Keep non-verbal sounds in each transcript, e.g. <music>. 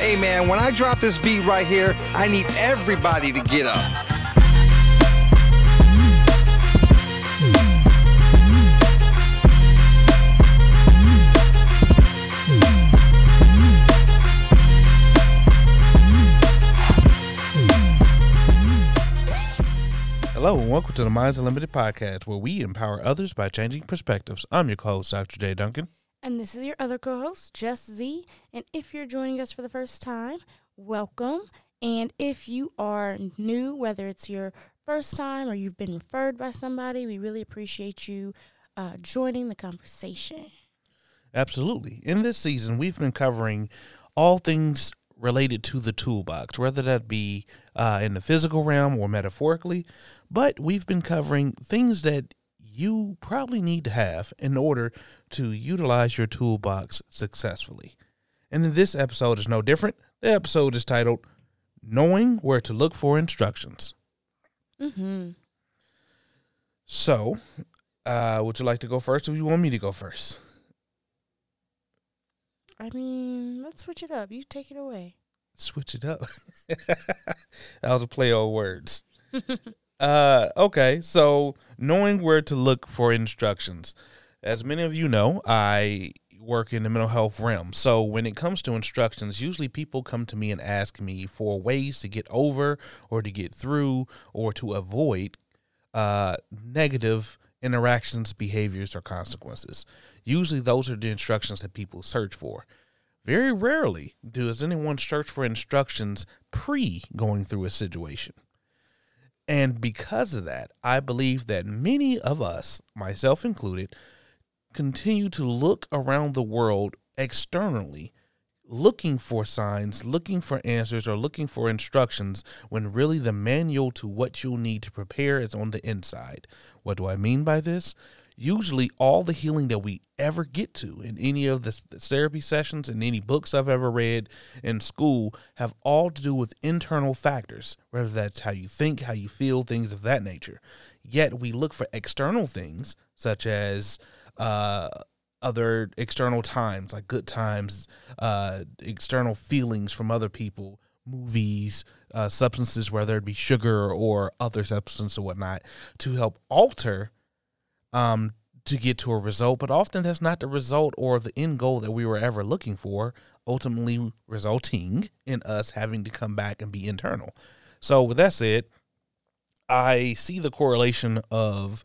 Hey man, when I drop this beat right here, I need everybody to get up. Hello and welcome to the Minds Unlimited podcast, where we empower others by changing perspectives. I'm your co-host, Dr. J. Duncan. And this is your other co host, Jess Z. And if you're joining us for the first time, welcome. And if you are new, whether it's your first time or you've been referred by somebody, we really appreciate you uh, joining the conversation. Absolutely. In this season, we've been covering all things related to the toolbox, whether that be uh, in the physical realm or metaphorically. But we've been covering things that you probably need to have in order to utilize your toolbox successfully. And in this episode is no different. The episode is titled Knowing Where to Look for Instructions. Mm-hmm. So, uh, would you like to go first or do you want me to go first? I mean, let's switch it up. You take it away. switch it up. <laughs> that was a play on words. <laughs> uh, okay, so knowing where to look for instructions. As many of you know, I work in the mental health realm. So when it comes to instructions, usually people come to me and ask me for ways to get over or to get through or to avoid uh, negative interactions, behaviors, or consequences. Usually those are the instructions that people search for. Very rarely does anyone search for instructions pre going through a situation. And because of that, I believe that many of us, myself included, continue to look around the world externally, looking for signs, looking for answers, or looking for instructions when really the manual to what you'll need to prepare is on the inside. What do I mean by this? Usually all the healing that we ever get to in any of the therapy sessions and any books I've ever read in school have all to do with internal factors, whether that's how you think, how you feel, things of that nature. Yet we look for external things such as uh, other external times, like good times, uh, external feelings from other people, movies, uh, substances, whether it be sugar or other substance or whatnot, to help alter um, to get to a result, but often that's not the result or the end goal that we were ever looking for, ultimately resulting in us having to come back and be internal. So, with that said, I see the correlation of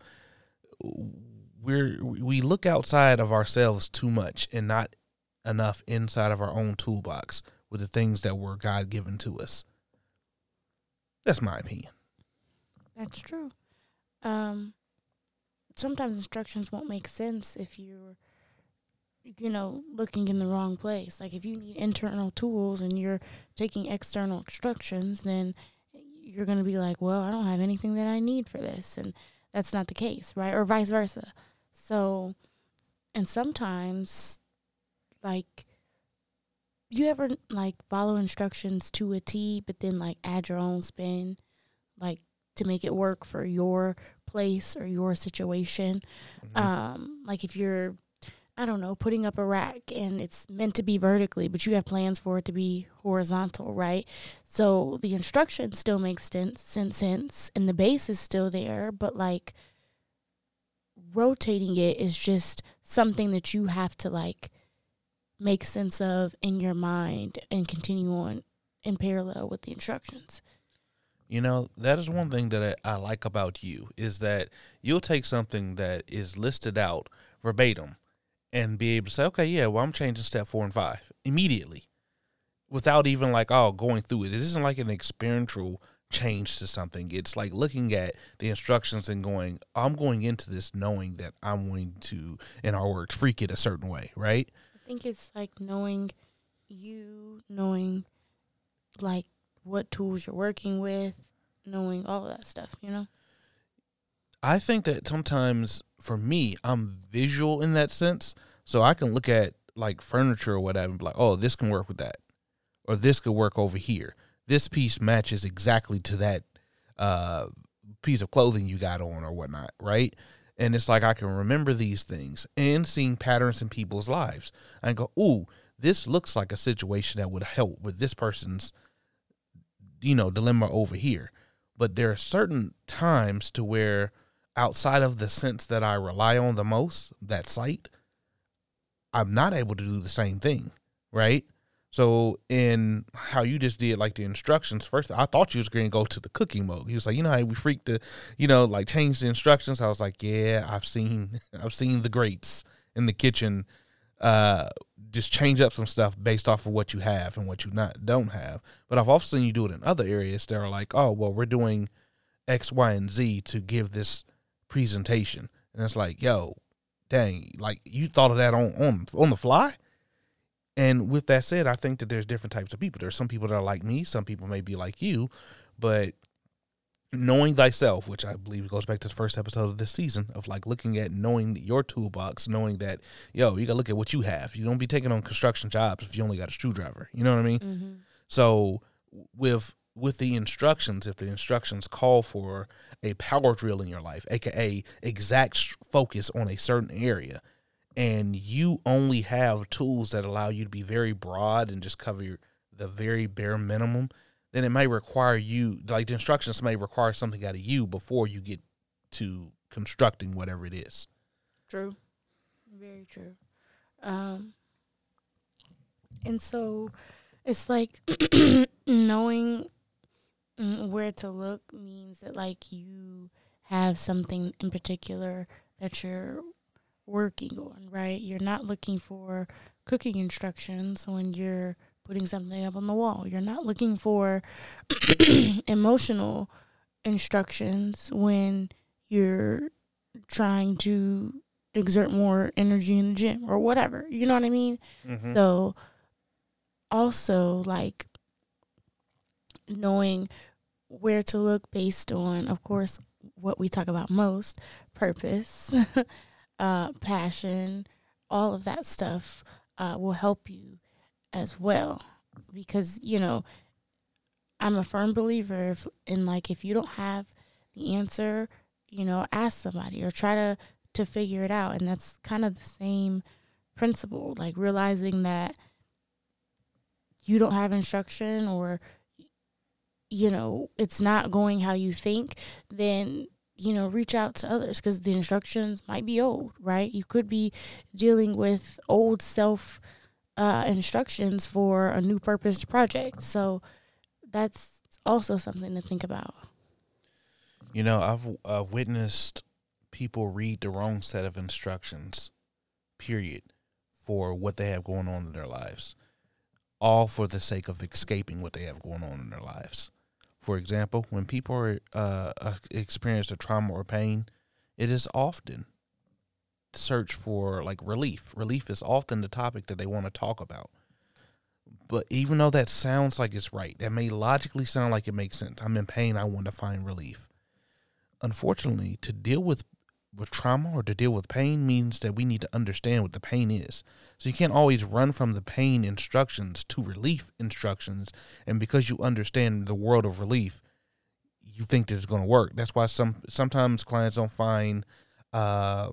we're we look outside of ourselves too much and not enough inside of our own toolbox with the things that were God given to us. That's my opinion. That's true. Um, sometimes instructions won't make sense if you're you know looking in the wrong place. Like if you need internal tools and you're taking external instructions then you're going to be like well i don't have anything that i need for this and that's not the case right? Or vice versa. So and sometimes like you ever like follow instructions to a T but then like add your own spin like to make it work for your place or your situation. Mm-hmm. Um, like if you're, I don't know, putting up a rack and it's meant to be vertically, but you have plans for it to be horizontal, right? So the instruction still makes sense, sense, sense, and the base is still there, but like rotating it is just something that you have to like make sense of in your mind and continue on in parallel with the instructions. You know, that is one thing that I, I, like about you is that you'll take something that is listed out verbatim and be able to say, okay, yeah, well, I'm changing step four and five immediately without even like, oh, going through it. It isn't like an experiential change to something. It's like looking at the instructions and going, I'm going into this knowing that I'm going to, in our words, freak it a certain way, right? I think it's like knowing you, knowing like what tools you're working with, knowing all of that stuff, you know? I think that sometimes for me, I'm visual in that sense. So I can look at like furniture or whatever and be like, oh, this can work with that. Or this could work over here. This piece matches exactly to that uh, piece of clothing you got on or whatnot, right? And it's like I can remember these things and seeing patterns in people's lives. I go, ooh, this looks like a situation that would help with this person's you know dilemma over here but there are certain times to where outside of the sense that I rely on the most, that sight i'm not able to do the same thing, right? So in how you just did like the instructions, first I thought you was going to go to the cooking mode. He was like, you know how we freaked the, you know, like change the instructions. I was like, yeah, I've seen, <laughs> I've seen the greats in the kitchen, uh, just change up some stuff based off of what you have and what you not don't have. But I've also seen you do it in other areas that are like, oh, well, we're doing X, Y, and Z to give this presentation, and it's like, yo, dang, like you thought of that on on on the fly. And with that said, I think that there's different types of people. There's some people that are like me, some people may be like you, but knowing thyself, which I believe goes back to the first episode of this season of like looking at knowing your toolbox, knowing that yo, you gotta look at what you have. You don't be taking on construction jobs if you only got a screwdriver. You know what I mean? Mm-hmm. So with with the instructions, if the instructions call for a power drill in your life, aka exact focus on a certain area, and you only have tools that allow you to be very broad and just cover the very bare minimum, then it may require you, like the instructions may require something out of you before you get to constructing whatever it is. True. Very true. Um, and so it's like <clears throat> knowing where to look means that like you have something in particular that you're working on, right? You're not looking for cooking instructions when you're putting something up on the wall. You're not looking for <clears throat> emotional instructions when you're trying to exert more energy in the gym or whatever. You know what I mean? Mm-hmm. So also like knowing where to look based on of course what we talk about most, purpose, <laughs> uh passion, all of that stuff uh will help you as well. Because you know I'm a firm believer if, in like if you don't have the answer, you know, ask somebody or try to to figure it out. And that's kind of the same principle like realizing that you don't have instruction or you know it's not going how you think then you know reach out to others because the instructions might be old right? You could be dealing with old self uh, instructions for a new purposed project. So that's also something to think about. You know, I've I've witnessed people read the wrong set of instructions, period, for what they have going on in their lives, all for the sake of escaping what they have going on in their lives. For example, when people are, uh, uh, experience a trauma or pain, it is often search for like relief. Relief is often the topic that they want to talk about. But even though that sounds like it's right, that may logically sound like it makes sense. I'm in pain. I want to find relief. Unfortunately, to deal with with trauma or to deal with pain means that we need to understand what the pain is. So you can't always run from the pain instructions to relief instructions. And because you understand the world of relief, you think that it's going to work. That's why some sometimes clients don't find uh,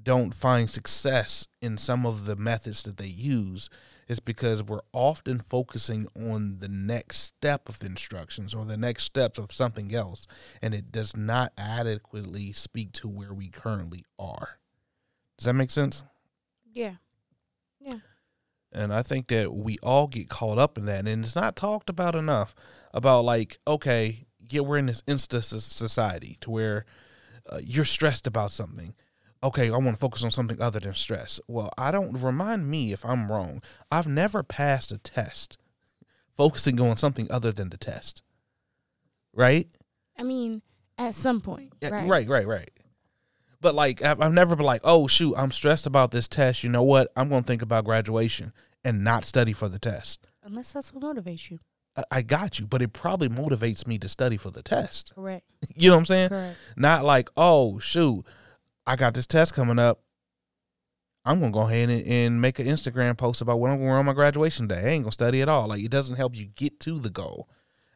don't find success in some of the methods that they use is because we're often focusing on the next step of the instructions or the next steps of something else and it does not adequately speak to where we currently are. Does that make sense? Yeah. Yeah. and i think that we all get caught up in that and it's not talked about enough about like okay yeah we're in this insta society to where uh, you're stressed about something okay, I want to focus on something other than stress. Well, I don't remind me if I'm wrong. I've never passed a test focusing on something other than the test. Right? i mean at some point Yeah, right right, right, right. But like, I've, I've never been like, oh shoot, I'm stressed about this test. You know what? I'm going to think about graduation and not study for the test. unless that's what motivates you I, I got you, but it probably motivates me to study for the test. correct <laughs> You know what I'm saying? correct Not like, oh shoot, I got this test coming up. I'm gonna go ahead and, and make an Instagram post about what I'm gonna wear on my graduation day. I ain't gonna study at all. Like it doesn't help you get to the goal.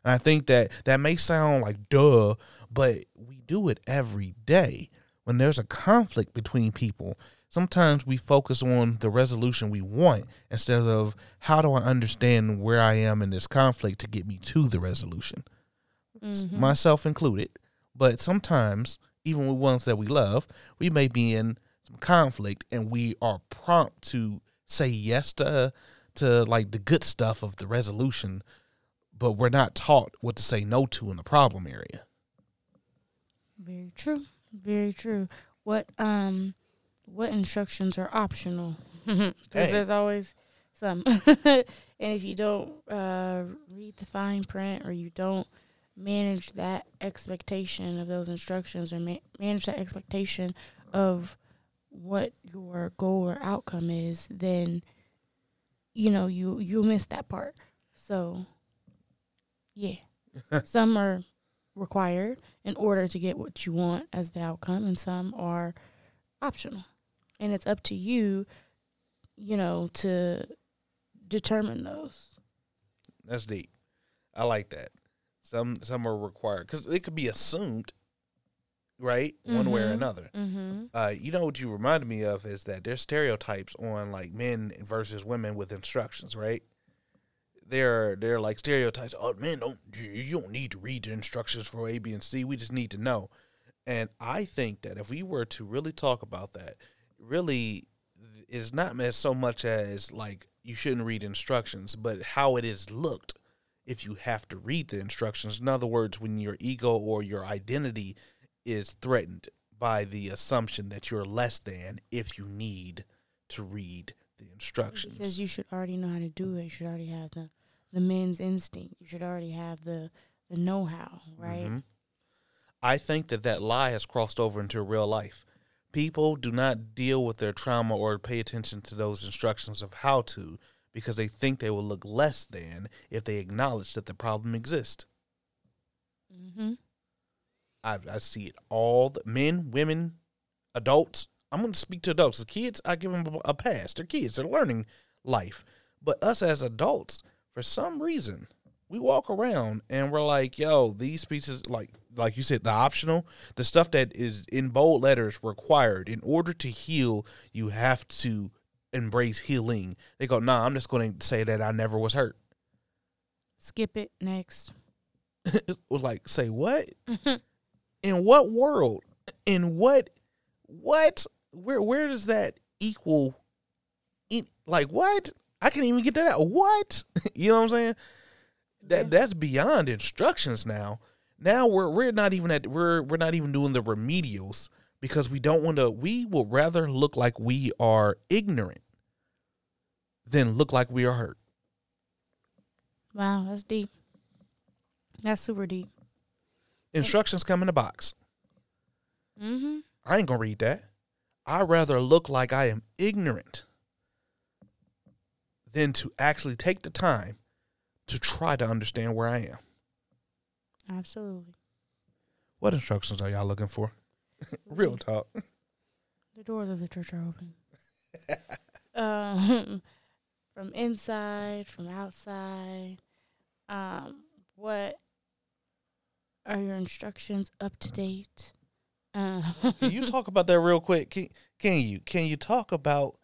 And I think that that may sound like duh, but we do it every day. When there's a conflict between people, sometimes we focus on the resolution we want instead of how do I understand where I am in this conflict to get me to the resolution, Mhm. myself included. But sometimes, even with ones that we love, we may be in some conflict and we are prompt to say yes to to like the good stuff of the resolution, but we're not taught what to say no to in the problem area. Very true. Very true. What um what instructions are optional? <laughs> Because Hey. there's always some. <laughs> and if you don't uh, read the fine print or you don't manage that expectation of those instructions or ma- manage that expectation of what your goal or outcome is, then you know you you'll miss that part. So yeah, <laughs> some are required in order to get what you want as the outcome, and some are optional. And it's up to you, you know, to determine those. That's deep. I like that. Some some are required because it could be assumed, right, one way or Mhm. another. Mm-hmm. Uh, you know what you reminded me of is that there's stereotypes on like men versus women with instructions, right? They're they're like stereotypes. Oh, man, don't you, you don't need to read the instructions for A, B, and C. We just need to know. And I think that if we were to really talk about that, really is not as so much as like you shouldn't read instructions, but how it is looked if you have to read the instructions. In other words, when your ego or your identity is threatened by the assumption that you're less than if you need to read the instructions. Because you should already know how to do it. You should already have the the men's instinct. You should already have the the know how, right? Mhm. I think that that lie has crossed over into real life. People do not deal with their trauma or pay attention to those instructions of how to because they think they will look less than if they acknowledge that the problem exists. Mm-hmm. I, I see it all the men, women, adults. I'm going to speak to adults. The kids, I give them a pass. They're kids. They're learning life. But us as adults, for some reason, we walk around and we're like, yo, these pieces, like like you said, the optional, the stuff that is in bold letters required in order to heal, you have to embrace healing. They go, nah, I'm just going to say that I never was hurt. Skip it next. <laughs> was like, say what? <laughs> in what world? In what? What? Where? Where does that equal? In like what? I can't even get that out. What? <laughs> you know what I'm saying? That Yeah. that's beyond instructions now. Now we're we're not even at we're we're not even doing the remedials because we don't want to. We would rather look like we are ignorant than look like we are hurt. Wow, that's deep. That's super deep. Instructions come in a box. Mm-hmm. I ain't gonna read that. I'd rather look like I am ignorant than to actually take the time to try to understand where I am. Absolutely. What instructions are y'all looking for? <laughs> Real talk. The doors of the church are open. um, <laughs> <laughs> from inside, from outside. Um, what are your instructions up to date? Uh, Can you talk about that real quick? Can, can you? Can you talk about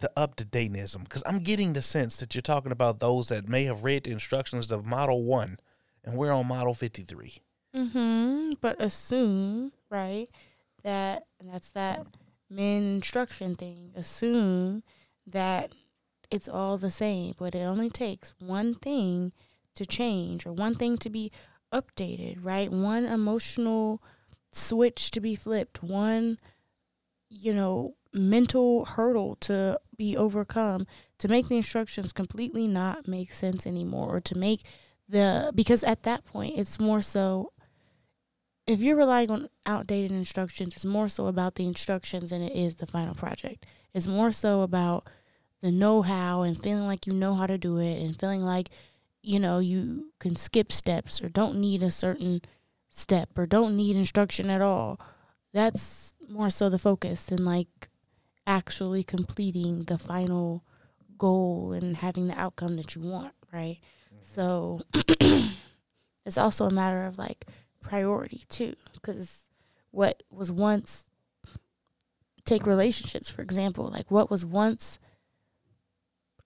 the up to dateism? Because I'm getting the sense that you're talking about those that may have read the instructions of Model One, and we're on Model Fifty Three. Mm-hmm. But assume, right, that that's that men instruction thing. Assume that it's all the same, but it only takes one thing to change or one thing to be updated, right? One emotional switch to be flipped, one you know, mental hurdle to be overcome to make the instructions completely not make sense anymore or to make the because at that point it's more so if you're relying on outdated instructions, it's more so about the instructions than it is the final project. It's more so about the know how and feeling like you know how to do it and feeling like, you know, you can skip steps or don't need a certain step or don't need instruction at all. That's more so the focus than like actually completing the final goal and having the outcome that you want, right? Mm-hmm. So <clears throat> it's also a matter of like priority too because what was once take relationships for example. Like what was once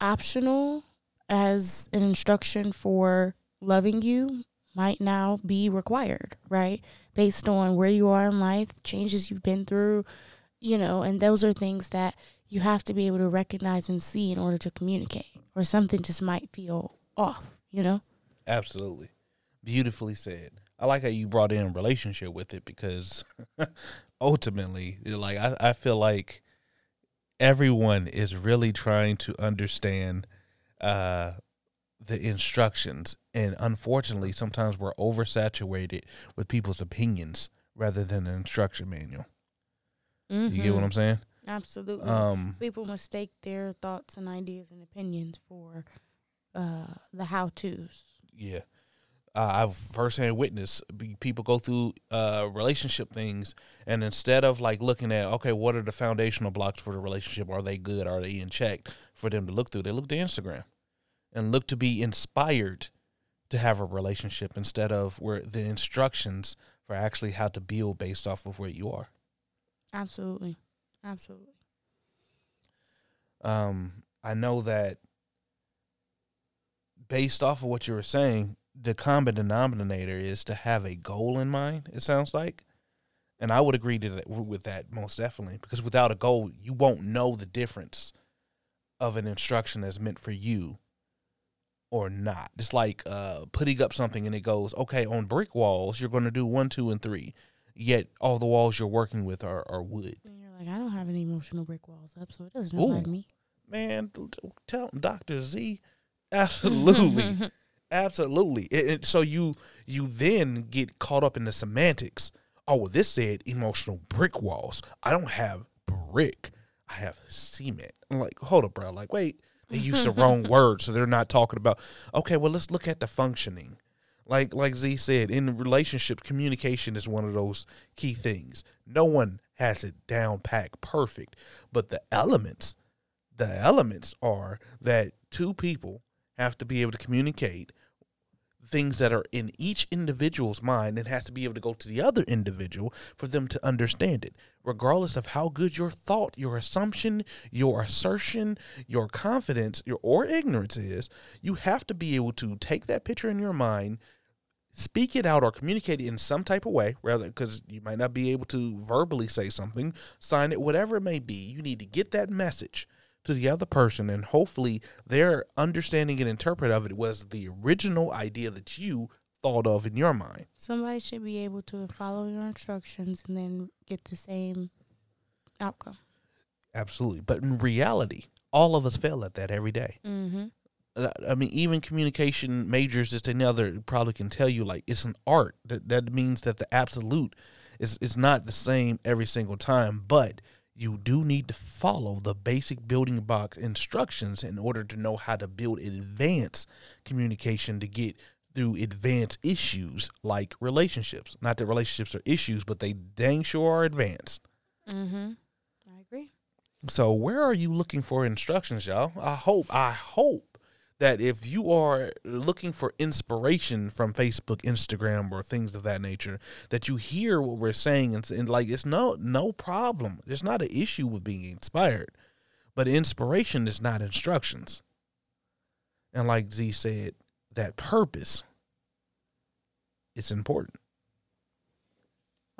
optional as an instruction for loving you might now be required, right? Based on where you are in life, changes you've been through, you know, and those are things that you have to be able to recognize and see in order to communicate, or something just might feel off, you know? Absolutely. Beautifully said. I like how you brought in relationship with it because <laughs> ultimately, like I, I feel like everyone is really trying to understand uh the instructions and unfortunately sometimes we're oversaturated with people's opinions rather than an instruction manual. Mm-hmm. You get what I'm saying? Absolutely. Um People mistake their thoughts and ideas and opinions for uh, the how tos. Yeah. Uh, I've firsthand witnessed people go through uh, relationship things, and instead of like looking at, okay, what are the foundational blocks for the relationship? Are they good? Are they in check for them to look through? They look to Instagram and look to be inspired to have a relationship instead of where the instructions for actually how to build based off of where you are. Absolutely. Absolutely. um, I know that based off of what you were saying, the common denominator is to have a goal in mind. It sounds like, and I would agree to that with that most definitely because without a goal, you won't know the difference of an instruction that's meant for you or not. It's like uh, putting up something and it goes, okay, on brick walls, you're going to do one, two, and three. Yet all the walls you're working with are, are wood. And you're like, I don't have any emotional brick walls up, so it doesn't apply to me. man, tell Doctor Z, <laughs> absolutely, <laughs> absolutely. It, it- so you you then get caught up in the semantics. Oh, well, this said emotional brick walls. I don't have brick. I have cement. I'm like, hold up, bro. Like, wait, they used the wrong <laughs> word, so they're not talking about. Okay, well, let's look at the functioning. Like like Z said, in relationships, communication is one of those key things. No one has it down packed perfect, but the elements the elements are that two people have to be able to communicate things that are in each individual's mind and has to be able to go to the other individual for them to understand it. Regardless of how good your thought your assumption your assertion your confidence your or ignorance is you have to be able to take that picture in your mind speak it out or communicate it in some type of way rather because you might not be able to verbally say something sign it whatever it may be. You need to get that message to the other person and hopefully their understanding and interpret of it was the original idea that you thought of in your mind Somebody should be able to follow your instructions and then get the same outcome. absolutely but in reality all of us fail at that every day Mm-hmm. Uh, I mean, even communication majors, just another probably can tell you like it's an art. That that means that the absolute is is not the same every single time, but you do need to follow the basic building block instructions in order to know how to build advanced communication to get through advanced issues like relationships. Not that relationships are issues, but they dang sure are advanced. Mm-hmm. I agree. So where are you looking for instructions, y'all? I hope, I hope that if you are looking for inspiration from Facebook, Instagram, or things of that nature, that you hear what we're saying and, and like it's no no problem. There's not an issue with being inspired, but inspiration is not instructions. And like Z said, that purpose it's important.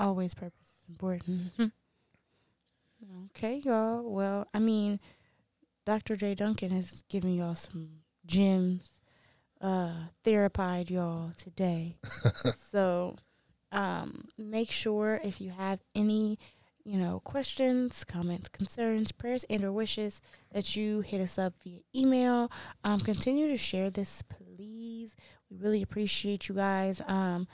Always purpose is important. <laughs> okay, y'all. Well, I mean, Dr. J. Duncan has given y'all some gems, uh, therapied y'all today. <laughs> so, um, make sure if you have any, you know, questions, comments, concerns, prayers, and or wishes, that you hit us up via email. Um, continue to share this, please. We really appreciate you guys. Um,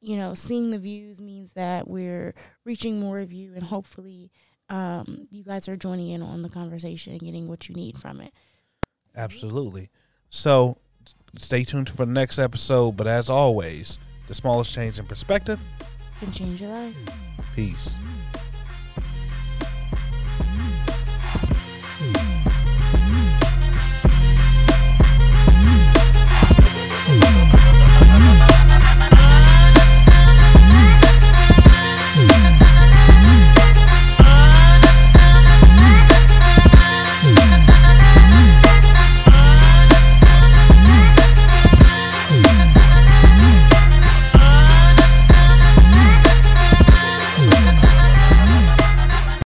you know, seeing the views means that we're reaching more of you, and hopefully, um, you guys are joining in on the conversation and getting what you need from it. Absolutely. So stay tuned for the next episode. But as always, the smallest change in perspective. Can change your life. Peace.